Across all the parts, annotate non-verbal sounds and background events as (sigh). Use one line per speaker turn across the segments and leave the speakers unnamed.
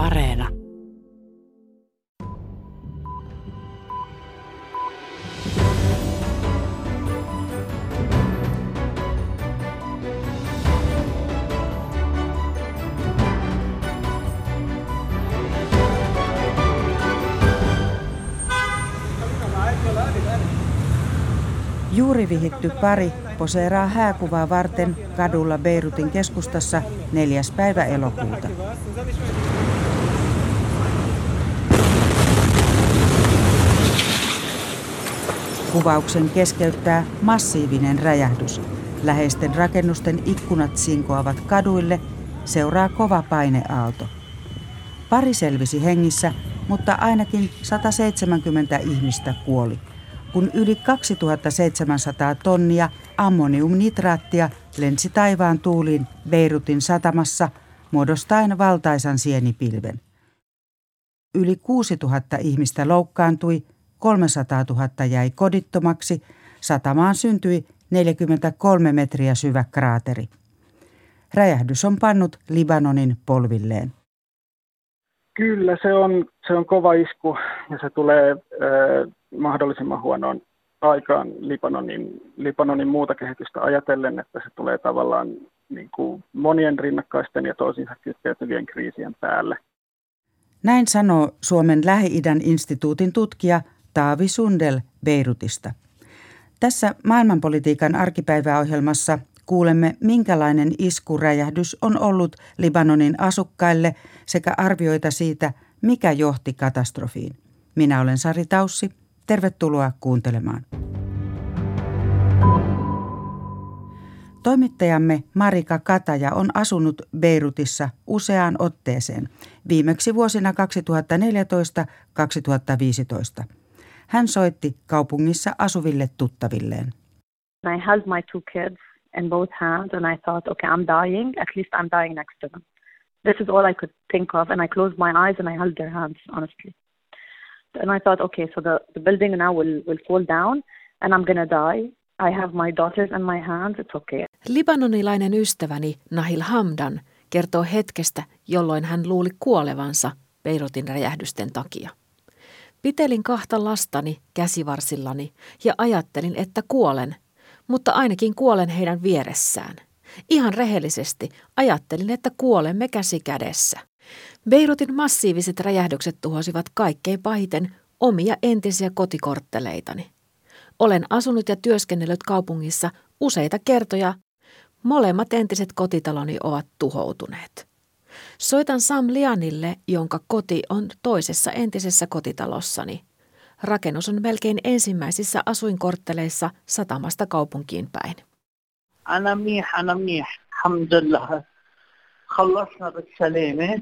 Areena.
Juuri vihitty pari poseeraa hääkuvaa varten kadulla Beirutin keskustassa 4. päivä elokuuta. Kuvauksen keskeyttää massiivinen räjähdys. Läheisten rakennusten ikkunat sinkoavat kaduille, seuraa kova paineaalto. Pari selvisi hengissä, mutta ainakin 170 ihmistä kuoli kun yli 2700 tonnia ammoniumnitraattia lensi taivaan tuuliin Beirutin satamassa muodostaen valtaisan sienipilven. Yli 6000 ihmistä loukkaantui, 300 000 jäi kodittomaksi, satamaan syntyi 43 metriä syvä kraateri. Räjähdys on pannut Libanonin polvilleen.
Kyllä, se on, se on kova isku ja se tulee äh, mahdollisimman huonoon aikaan Libanonin, Libanonin muuta kehitystä ajatellen, että se tulee tavallaan niin kuin monien rinnakkaisten ja toisiinsa kytkeytyvien kriisien päälle.
Näin sanoo Suomen Lähi-idän instituutin tutkija Taavi Sundel Beirutista. Tässä maailmanpolitiikan arkipäiväohjelmassa kuulemme, minkälainen iskuräjähdys on ollut Libanonin asukkaille sekä arvioita siitä, mikä johti katastrofiin. Minä olen Sari Taussi. Tervetuloa kuuntelemaan. Toimittajamme Marika Kataja on asunut Beirutissa useaan otteeseen, viimeksi vuosina 2014-2015. Hän soitti kaupungissa asuville tuttavilleen.
I held my two kids in both hands and I thought, okay, I'm dying. At least I'm dying next to them. This is all I could think of. And I closed my eyes and I held their hands, honestly. And I thought, okay, so the, the building now will, will fall down and I'm gonna die. I have my daughters in my hands, it's okay.
Libanonilainen ystäväni Nahil Hamdan kertoo hetkestä, jolloin hän luuli kuolevansa Beirutin räjähdysten takia. Pitelin kahta lastani käsivarsillani ja ajattelin, että kuolen, mutta ainakin kuolen heidän vieressään. Ihan rehellisesti ajattelin, että kuolemme käsi kädessä. Beirutin massiiviset räjähdykset tuhosivat kaikkein pahiten omia entisiä kotikortteleitani. Olen asunut ja työskennellyt kaupungissa useita kertoja. Molemmat entiset kotitaloni ovat tuhoutuneet. Soitan Sam Lianille, jonka koti on toisessa entisessä kotitalossani. Rakennus on melkein ensimmäisissä asuinkortteleissa satamasta kaupunkiin päin.
أنا منيح أنا منيح الحمد لله خلصنا بالسلامة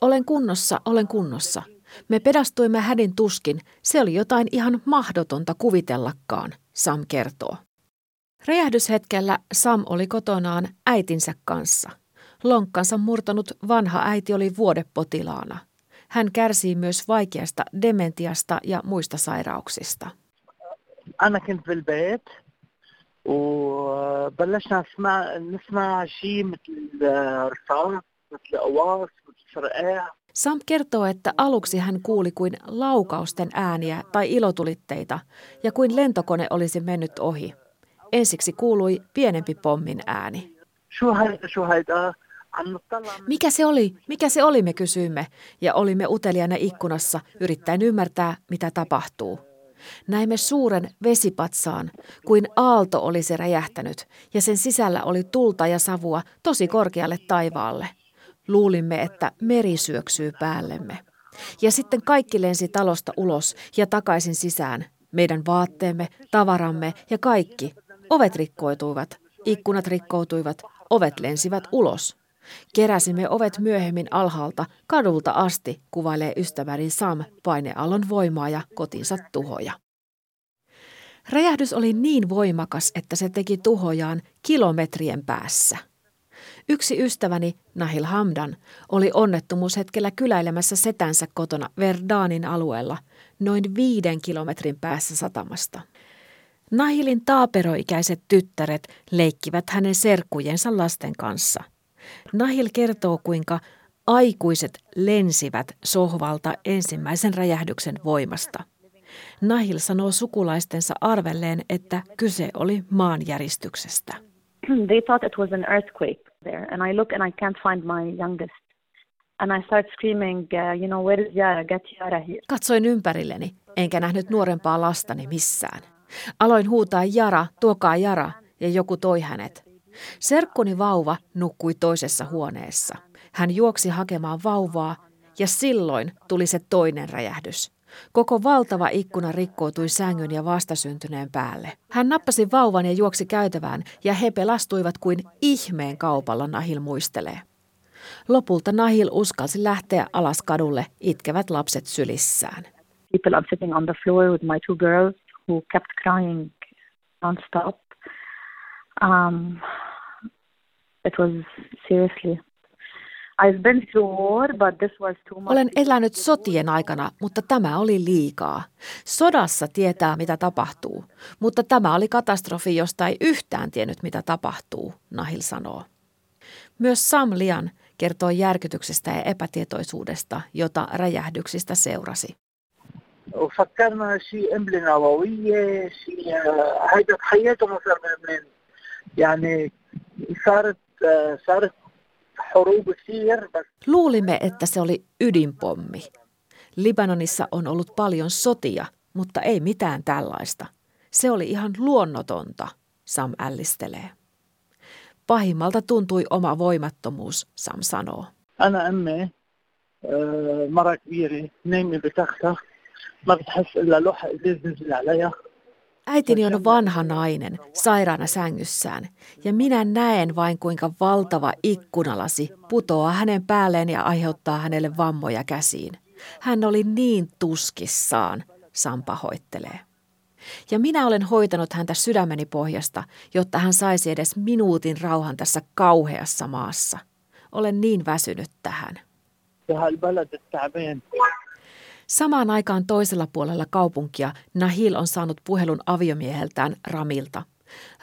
olen kunnossa, olen kunnossa. Me pedastuimme hädin tuskin. Se oli jotain ihan mahdotonta kuvitellakaan, Sam kertoo. Räjähdyshetkellä Sam oli kotonaan äitinsä kanssa. Lonkkansa murtanut vanha äiti oli vuodepotilaana. Hän kärsii myös vaikeasta dementiasta ja muista sairauksista.
أنا كنت بالبيت وبلشنا نسمع نسمع شيء مثل رصاص مثل قواص مثل فرقاع
Sam kertoo, että aluksi hän kuuli kuin laukausten ääniä tai ilotulitteita ja kuin lentokone olisi mennyt ohi. Ensiksi kuului pienempi pommin ääni. Mikä se oli? Mikä se oli, me kysyimme, ja olimme uteliaina ikkunassa yrittäen ymmärtää, mitä tapahtuu. Näimme suuren vesipatsaan, kuin aalto olisi räjähtänyt, ja sen sisällä oli tulta ja savua tosi korkealle taivaalle. Luulimme, että meri syöksyy päällemme. Ja sitten kaikki lensi talosta ulos ja takaisin sisään. Meidän vaatteemme, tavaramme ja kaikki. Ovet rikkoutuivat, ikkunat rikkoutuivat, ovet lensivät ulos. Keräsimme ovet myöhemmin alhaalta kadulta asti, kuvailee ystäväni Sam paineallon voimaa ja kotinsa tuhoja. Räjähdys oli niin voimakas, että se teki tuhojaan kilometrien päässä. Yksi ystäväni, Nahil Hamdan, oli onnettomuushetkellä kyläilemässä setänsä kotona Verdanin alueella, noin viiden kilometrin päässä satamasta. Nahilin taaperoikäiset tyttäret leikkivät hänen serkkujensa lasten kanssa – Nahil kertoo, kuinka aikuiset lensivät sohvalta ensimmäisen räjähdyksen voimasta. Nahil sanoo sukulaistensa arvelleen, että kyse oli maanjäristyksestä. (clears throat)
They thought it was an earthquake there, and I look and I can't find my youngest. And I start screaming, uh, you know, where is Yara? Get Yara here.
Katsoin ympärilleni, enkä nähnyt nuorempaa lastani missään. Aloin huutaa Jara, tuokaa Jara, ja joku toi hänet. Serkkuni vauva nukkui toisessa huoneessa. Hän juoksi hakemaan vauvaa, ja silloin tuli se toinen räjähdys. Koko valtava ikkuna rikkoutui sängyn ja vastasyntyneen päälle. Hän nappasi vauvan ja juoksi käytävään, ja he pelastuivat kuin ihmeen kaupalla, Nahil muistelee. Lopulta Nahil uskalsi lähteä alas kadulle, itkevät lapset sylissään.
People sitting on the floor with my two girls who kept crying non-stop. Um, it was seriously I've been through war, but this was too much.
Olen elänyt sotien aikana, mutta tämä oli liikaa. Sodassa tietää, mitä tapahtuu, mutta tämä oli katastrofi, josta ei yhtään tiennyt, mitä tapahtuu, Nahil sanoo. Myös Sam Lian kertoo järkytyksestä ja epätietoisuudesta, jota räjähdyksistä seurasi.
وفكرنا شيء قنبله نوويه شيء هيدا تخيلته مثلا من يعني صارت صارت
Luulimme, että se oli ydinpommi. Libanonissa on ollut paljon sotia, mutta ei mitään tällaista. Se oli ihan luonnotonta, Sam ällistelee. Pahimmalta tuntui oma voimattomuus, Sam sanoo.
أنا أمي مرة كبيرة نايمة بتختها ما بتحس إلا لوحة إزاز نزل عليها
Äitini on vanha nainen, sairaana sängyssään, ja minä näen vain kuinka valtava ikkunalasi putoaa hänen päälleen ja aiheuttaa hänelle vammoja käsiin. Hän oli niin tuskissaan, Sam pahoittelee. Ja minä olen hoitanut häntä sydämeni pohjasta, jotta hän saisi edes minuutin rauhan tässä kauheassa maassa. Olen niin väsynyt tähän. Samaan aikaan toisella puolella kaupunkia Nahil on saanut puhelun aviomieheltään Ramilta.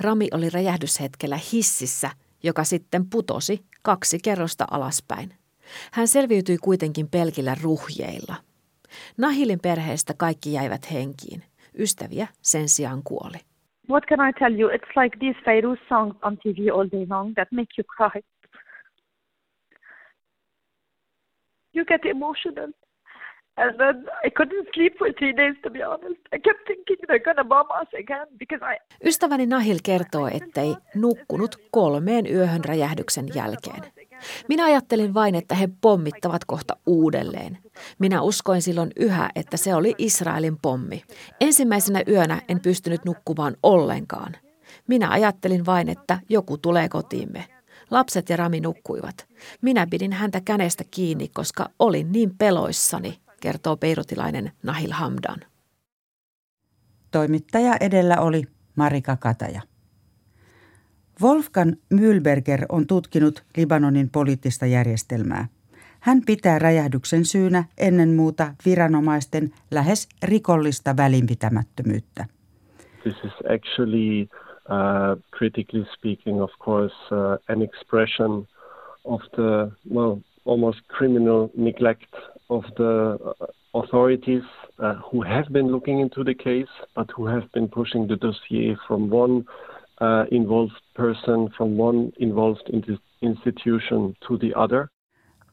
Rami oli räjähdyshetkellä hississä, joka sitten putosi kaksi kerrosta alaspäin. Hän selviytyi kuitenkin pelkillä ruhjeilla. Nahilin perheestä kaikki jäivät henkiin. Ystäviä sen sijaan kuoli.
What can I tell you? It's like these Fairuz songs on TV all day long that make you cry. You get emotional. And then I couldn't sleep for three days, to be honest. I kept thinking they're gonna bomb us again because I...
Ystäväni Nahil kertoo, ettei nukkunut kolmeen yöhön räjähdyksen jälkeen. Minä ajattelin vain, että he pommittavat kohta uudelleen. Minä uskoin silloin yhä, että se oli Israelin pommi. Ensimmäisenä yönä en pystynyt nukkumaan ollenkaan. Minä ajattelin vain, että joku tulee kotiimme. Lapset ja Rami nukkuivat. Minä pidin häntä känestä kiinni, koska olin niin peloissani kertoo peirutilainen Nahil Hamdan.
Toimittaja edellä oli Marika Kataja. Wolfgang Mühlberger on tutkinut Libanonin poliittista järjestelmää. Hän pitää räjähdyksen syynä ennen muuta viranomaisten lähes rikollista välinpitämättömyyttä.
This is actually, uh, critically speaking, of course, uh, an expression of the, well, almost criminal neglect of the uh, authorities uh, who have been looking into the case, but who have been pushing the dossier from one uh, involved person, from one involved institution to the other.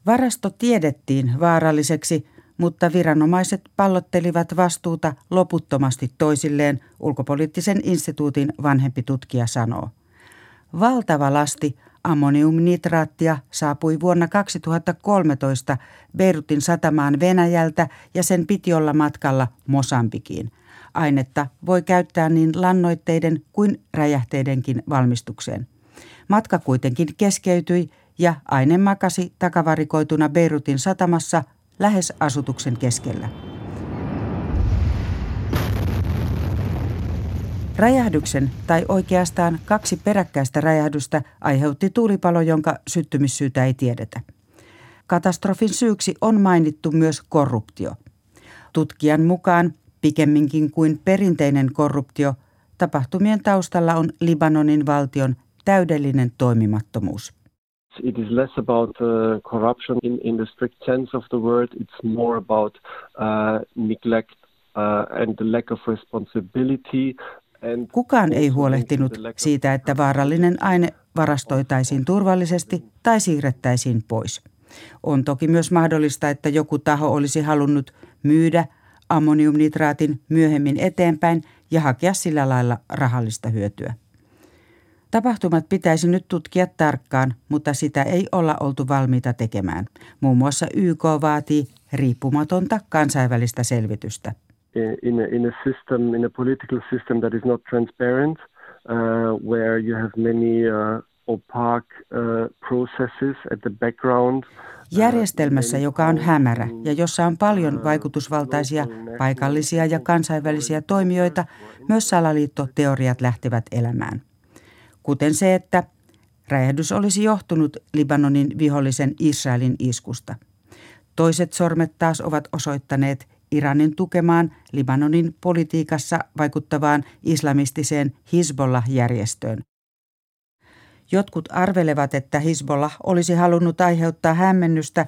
Varasto tiedettiin vaaralliseksi, mutta viranomaiset pallottelivat vastuuta loputtomasti toisilleen, ulkopoliittisen instituutin vanhempi tutkija sanoo. Valtava lasti Ammoniumnitraattia saapui vuonna 2013 Beirutin satamaan Venäjältä ja sen piti olla matkalla Mosambikiin. Ainetta voi käyttää niin lannoitteiden kuin räjähteidenkin valmistukseen. Matka kuitenkin keskeytyi ja aine makasi takavarikoituna Beirutin satamassa lähes asutuksen keskellä. Räjähdyksen tai oikeastaan kaksi peräkkäistä räjähdystä aiheutti tulipalo, jonka syttymissyytä ei tiedetä. Katastrofin syyksi on mainittu myös korruptio. Tutkijan mukaan pikemminkin kuin perinteinen korruptio, tapahtumien taustalla on Libanonin valtion täydellinen toimimattomuus.
It is less about uh, corruption in, in the strict sense of the word. It's more about uh, neglect uh, and the lack of responsibility.
Kukaan ei huolehtinut siitä, että vaarallinen aine varastoitaisiin turvallisesti tai siirrettäisiin pois. On toki myös mahdollista, että joku taho olisi halunnut myydä ammoniumnitraatin myöhemmin eteenpäin ja hakea sillä lailla rahallista hyötyä. Tapahtumat pitäisi nyt tutkia tarkkaan, mutta sitä ei olla oltu valmiita tekemään. Muun muassa YK vaatii riippumatonta kansainvälistä selvitystä.
In a, in a system, in a political system that is not transparent, uh, where you have many uh, opaque uh, processes at the background.
Uh, Järjestelmässä, joka on hämärä ja jossa on paljon uh, vaikutusvaltaisia paikallisia ja kansainvälisiä toimijoita, myös salaliittoteoriat lähtevät elämään kuten se, että räjähdys olisi johtunut Libanonin vihollisen Israelin iskusta. Toiset sormet taas ovat osoittaneet Iranin tukemaan Libanonin politiikassa vaikuttavaan islamistiseen Hizbollah-järjestöön. Jotkut arvelevat, että Hizbollah olisi halunnut aiheuttaa hämmennystä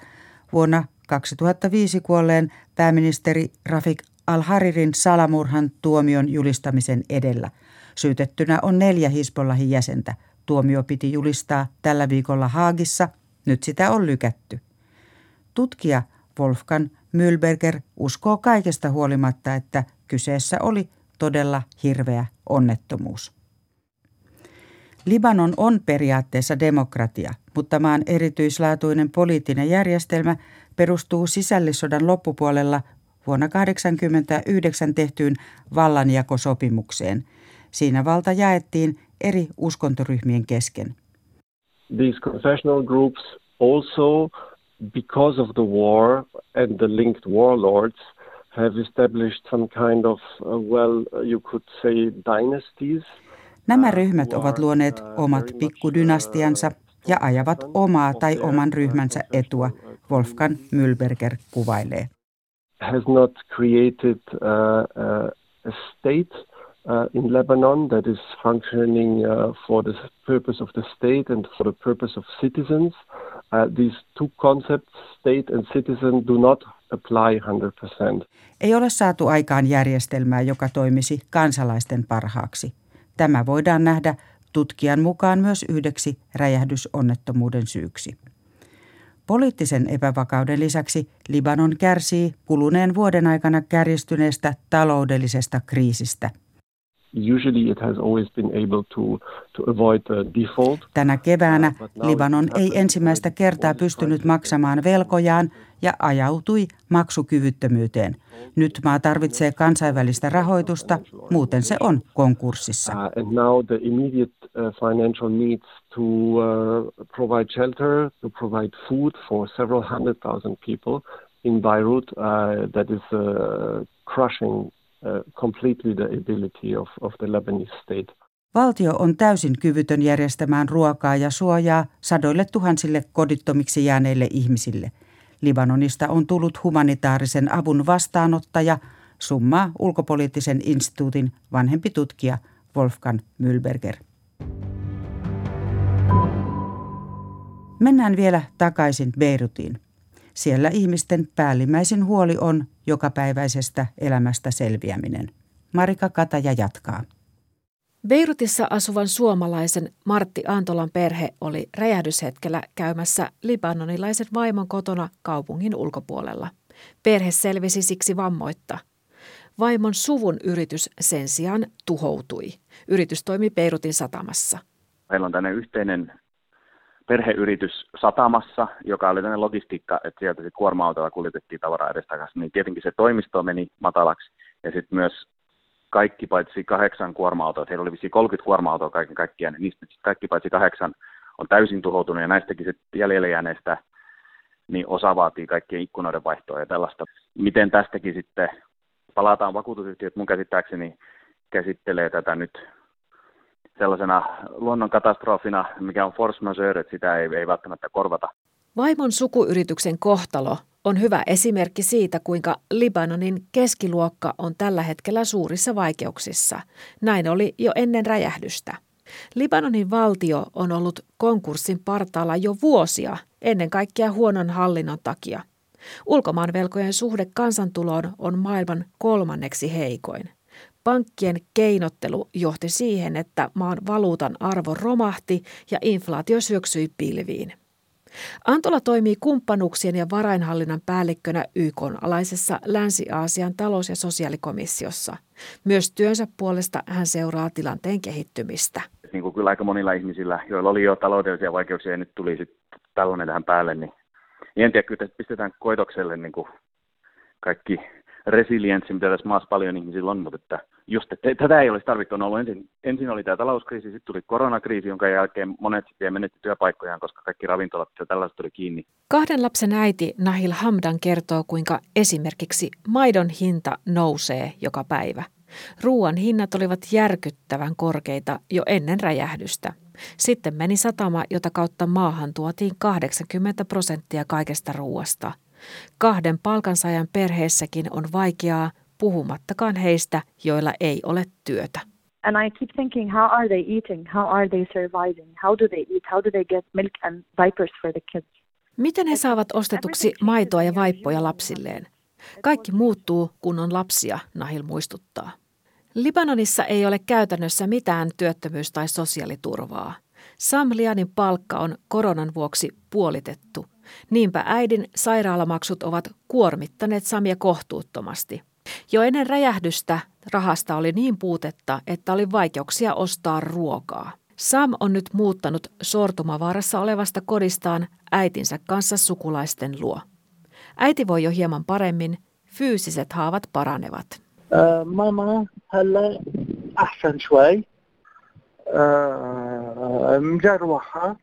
vuonna 2005 kuolleen pääministeri Rafik al-Haririn salamurhan tuomion julistamisen edellä – Syytettynä on neljä Hisbollahin jäsentä. Tuomio piti julistaa tällä viikolla Haagissa. Nyt sitä on lykätty. Tutkija Wolfgang Mühlberger uskoo kaikesta huolimatta, että kyseessä oli todella hirveä onnettomuus. Libanon on periaatteessa demokratia, mutta maan erityislaatuinen poliittinen järjestelmä perustuu sisällissodan loppupuolella vuonna 1989 tehtyyn vallanjakosopimukseen – Siinä valta jaettiin eri uskontoryhmien kesken.
These confessional groups also, because of the war and the linked warlords, have established some kind of, uh, well, you could say dynasties.
Nämä ryhmät ovat luoneet omat pikkudynastiansa ja ajavat omaa tai oman ryhmänsä etua, Wolfgang Mühlberger kuvailee.
Has not created uh, uh, a state uh, in Lebanon that is functioning uh, for the purpose of the state and for the purpose of citizens. Uh, these two concepts, state and citizen, do not apply 100%.
Ei ole saatu aikaan järjestelmää, joka toimisi kansalaisten parhaaksi. Tämä voidaan nähdä tutkijan mukaan myös yhdeksi räjähdysonnettomuuden syyksi. Poliittisen epävakauden lisäksi Libanon kärsii kuluneen vuoden aikana kärjistyneestä taloudellisesta kriisistä – Tänä keväänä Libanon ei ensimmäistä kertaa pystynyt maksamaan velkojaan ja ajautui maksukyvyttömyyteen. Nyt maa tarvitsee kansainvälistä rahoitusta, muuten se on konkurssissa. Uh,
and now the immediate uh, financial needs to uh, provide shelter, to provide food for several hundred thousand people in Beirut, uh, that is uh, crushing Uh, completely the ability of, of the Lebanese state.
Valtio on täysin kyvytön järjestämään ruokaa ja suojaa sadoille tuhansille kodittomiksi jääneille ihmisille. Libanonista on tullut humanitaarisen avun vastaanottaja, summaa ulkopoliittisen instituutin vanhempi tutkija Wolfgang Mühlberger. Mennään vielä takaisin Beirutiin. Siellä ihmisten päällimmäisin huoli on jokapäiväisestä elämästä selviäminen. Marika Kataja jatkaa.
Beirutissa asuvan suomalaisen Martti Antolan perhe oli räjähdyshetkellä käymässä libanonilaisen vaimon kotona kaupungin ulkopuolella. Perhe selvisi siksi vammoitta. Vaimon suvun yritys sen sijaan tuhoutui. Yritys toimi Beirutin satamassa.
Meillä on tänne yhteinen perheyritys satamassa, joka oli tämmöinen logistiikka, että sieltä sitten kuorma-autolla kuljetettiin tavaraa edestakaisin, niin tietenkin se toimisto meni matalaksi. Ja sitten myös kaikki paitsi kahdeksan kuorma-autoa, heillä oli vissiin 30 kuorma-autoa kaiken kaikkiaan, niin niistä kaikki paitsi kahdeksan on täysin tuhoutunut, ja näistäkin sitten jäljelle jääneistä niin osa vaatii kaikkien ikkunoiden vaihtoa ja tällaista. Miten tästäkin sitten palataan vakuutusyhtiöt mun käsittääkseni käsittelee tätä nyt sellaisena luonnonkatastrofina, mikä on force majeure, että sitä ei, ei välttämättä korvata.
Vaimon sukuyrityksen kohtalo on hyvä esimerkki siitä, kuinka Libanonin keskiluokka on tällä hetkellä suurissa vaikeuksissa. Näin oli jo ennen räjähdystä. Libanonin valtio on ollut konkurssin partaalla jo vuosia, ennen kaikkea huonon hallinnon takia. Ulkomaanvelkojen suhde kansantuloon on maailman kolmanneksi heikoin. Pankkien keinottelu johti siihen, että maan valuutan arvo romahti ja inflaatio syöksyi pilviin. Antola toimii kumppanuuksien ja varainhallinnan päällikkönä YK alaisessa Länsi-Aasian talous- ja sosiaalikomissiossa. Myös työnsä puolesta hän seuraa tilanteen kehittymistä.
Niin kuin kyllä aika monilla ihmisillä, joilla oli jo taloudellisia vaikeuksia ja nyt tuli sitten tällainen tähän päälle, niin, niin en tiedä, kyllä pistetään koitokselle niin kuin kaikki resilienssi, mitä tässä maassa paljon ihmisillä on, mutta että just, että tätä ei olisi tarvittu. Ollut ensin, ensin oli tämä talouskriisi, sitten tuli koronakriisi, jonka jälkeen monet sitten menetti työpaikkojaan, koska kaikki ravintolat ja tällaiset tuli kiinni.
Kahden lapsen äiti Nahil Hamdan kertoo, kuinka esimerkiksi maidon hinta nousee joka päivä. Ruoan hinnat olivat järkyttävän korkeita jo ennen räjähdystä. Sitten meni satama, jota kautta maahan tuotiin 80 prosenttia kaikesta ruoasta. Kahden palkansaajan perheessäkin on vaikeaa, puhumattakaan heistä, joilla ei ole työtä.
And I keep thinking, how are they eating? How are they surviving? How do they eat? How do they get milk and diapers for the kids?
Miten he saavat ostetuksi maitoa ja vaippoja lapsilleen? Kaikki muuttuu, kun on lapsia, Nahil muistuttaa. Libanonissa ei ole käytännössä mitään työttömyys- tai sosiaaliturvaa. Sam Lianin palkka on koronan vuoksi puolitettu. Niinpä äidin sairaalamaksut ovat kuormittaneet Samia kohtuuttomasti – jo ennen räjähdystä rahasta oli niin puutetta, että oli vaikeuksia ostaa ruokaa. Sam on nyt muuttanut sortumavaarassa olevasta kodistaan äitinsä kanssa sukulaisten luo. Äiti voi jo hieman paremmin, fyysiset haavat paranevat.
Mama, هلا أحسن شوي مجروحة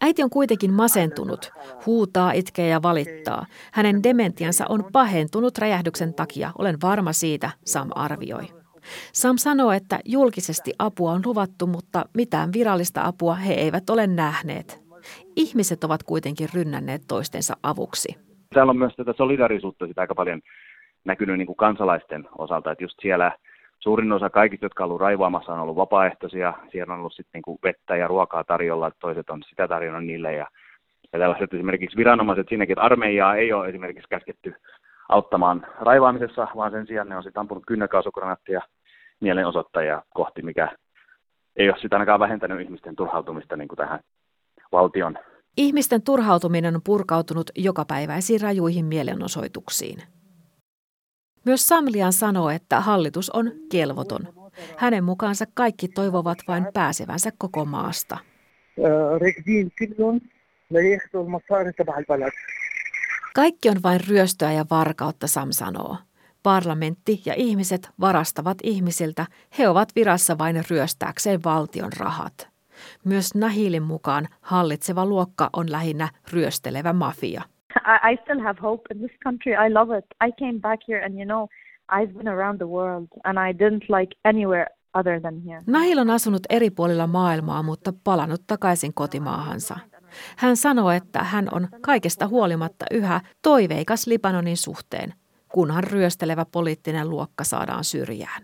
Äiti on kuitenkin masentunut, huutaa, itkee ja valittaa. Hänen dementiansa on pahentunut räjähdyksen takia, olen varma siitä, Sam arvioi. Sam sanoo, että julkisesti apua on luvattu, mutta mitään virallista apua he eivät ole nähneet. Ihmiset ovat kuitenkin rynnänneet toistensa avuksi.
Täällä on myös tätä solidarisuutta sitä aika paljon näkynyt niin kuin kansalaisten osalta, että just siellä suurin osa kaikista, jotka on ollut raivaamassa, on ollut vapaaehtoisia. Siellä on ollut sitten niin kuin vettä ja ruokaa tarjolla, toiset on sitä tarjonnut niille. Ja, ja tällaiset esimerkiksi viranomaiset siinäkin, että armeijaa ei ole esimerkiksi käsketty auttamaan raivaamisessa, vaan sen sijaan ne on sitten ampunut kynnäkaasugranaattia mielenosoittajia kohti, mikä ei ole sitä ainakaan vähentänyt ihmisten turhautumista niin kuin tähän valtion.
Ihmisten turhautuminen on purkautunut jokapäiväisiin rajuihin mielenosoituksiin. Myös Samlian sanoo, että hallitus on kelvoton. Hänen mukaansa kaikki toivovat vain pääsevänsä koko maasta. Kaikki on vain ryöstöä ja varkautta, Sam sanoo. Parlamentti ja ihmiset varastavat ihmisiltä, he ovat virassa vain ryöstääkseen valtion rahat. Myös Nahilin mukaan hallitseva luokka on lähinnä ryöstelevä mafia. (laughs)
I, I still have hope in this country. I love it. I came back here and you know, I've been around the world and I didn't like anywhere other than here.
Nahil on asunut eri puolilla maailmaa, mutta palannut takaisin kotimaahansa. Hän sanoo, että hän on kaikesta huolimatta yhä toiveikas Libanonin suhteen, kunhan ryöstelevä poliittinen luokka saadaan syrjään.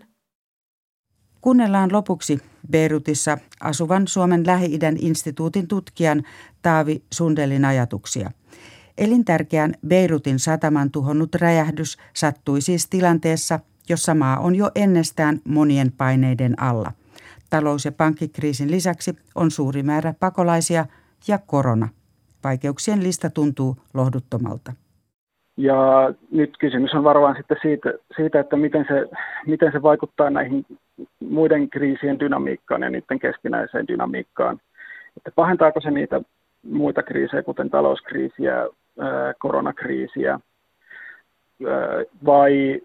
Kuunnellaan lopuksi Beirutissa asuvan Suomen Lähi-idän instituutin tutkijan Taavi Sundelin ajatuksia – Elintärkeän Beirutin sataman tuhonnut räjähdys sattui siis tilanteessa, jossa maa on jo ennestään monien paineiden alla. Talous- ja pankkikriisin lisäksi on suuri määrä pakolaisia ja korona. Vaikeuksien lista tuntuu lohduttomalta.
Ja nyt kysymys on varmaan sitten siitä, siitä että miten se, miten se vaikuttaa näihin muiden kriisien dynamiikkaan ja niiden keskinäiseen dynamiikkaan. Että pahentaako se niitä muita kriisejä, kuten talouskriisiä, koronakriisiä, vai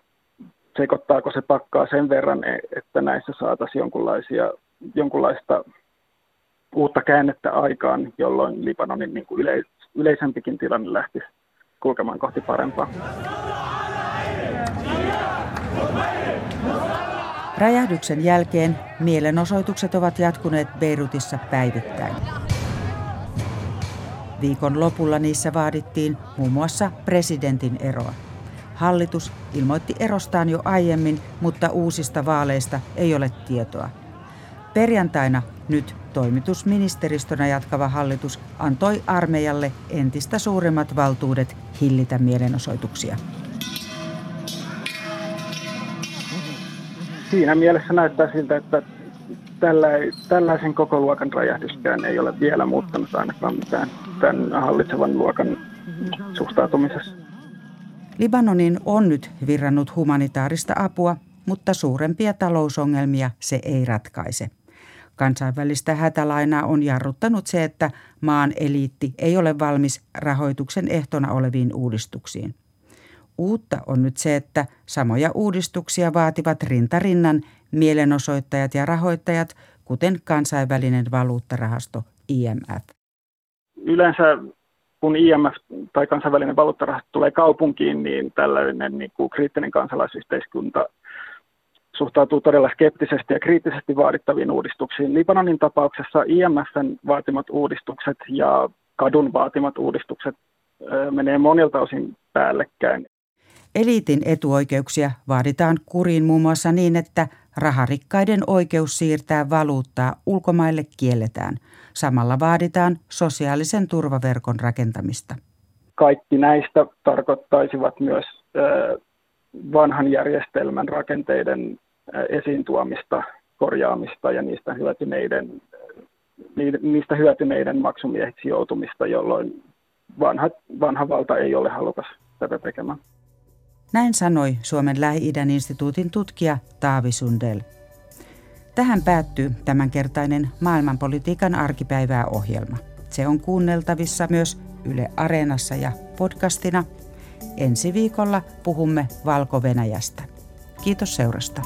sekoittaako se pakkaa sen verran, e, että näissä saataisiin jonkunlaisia, jonkunlaista uutta käännettä aikaan, jolloin Libanonin niin kuin yleis, yleisempikin tilanne lähtisi kulkemaan kohti parempaa.
Räjähdyksen jälkeen mielenosoitukset ovat jatkuneet Beirutissa päivittäin. Viikon lopulla niissä vaadittiin muun muassa presidentin eroa. Hallitus ilmoitti erostaan jo aiemmin, mutta uusista vaaleista ei ole tietoa. Perjantaina nyt toimitusministeristönä jatkava hallitus antoi armeijalle entistä suuremmat valtuudet hillitä mielenosoituksia.
Siinä mielessä näyttää siltä, että tällä, tällaisen koko luokan räjähdyskään ei ole vielä muuttanut ainakaan mitään tämän hallitsevan luokan suhtautumisessa.
Libanonin on nyt virrannut humanitaarista apua, mutta suurempia talousongelmia se ei ratkaise. Kansainvälistä hätälainaa on jarruttanut se, että maan eliitti ei ole valmis rahoituksen ehtona oleviin uudistuksiin. Uutta on nyt se, että samoja uudistuksia vaativat rintarinnan mielenosoittajat ja rahoittajat, kuten kansainvälinen valuuttarahasto IMF.
Yleensä kun IMF tai kansainvälinen valuuttarahasto tulee kaupunkiin, niin tällainen niin kuin kriittinen kansalaisyhteiskunta suhtautuu todella skeptisesti ja kriittisesti vaadittaviin uudistuksiin. Libanonin tapauksessa IMFn vaatimat uudistukset ja kadun vaatimat uudistukset menee monilta osin päällekkäin.
Eliitin etuoikeuksia vaaditaan kuriin muun muassa niin, että raharikkaiden oikeus siirtää valuuttaa ulkomaille kielletään. Samalla vaaditaan sosiaalisen turvaverkon rakentamista.
Kaikki näistä tarkoittaisivat myös vanhan järjestelmän rakenteiden esiin tuomista, korjaamista ja niistä hyötyneiden, niistä hyötyneiden maksumiehiksi joutumista, jolloin vanha, vanha valta ei ole halukas tätä tekemään.
Näin sanoi Suomen Lähi-idän instituutin tutkija Taavi Sundel. Tähän päättyy tämänkertainen maailmanpolitiikan arkipäivää ohjelma. Se on kuunneltavissa myös Yle Areenassa ja podcastina. Ensi viikolla puhumme Valko-Venäjästä. Kiitos seurasta.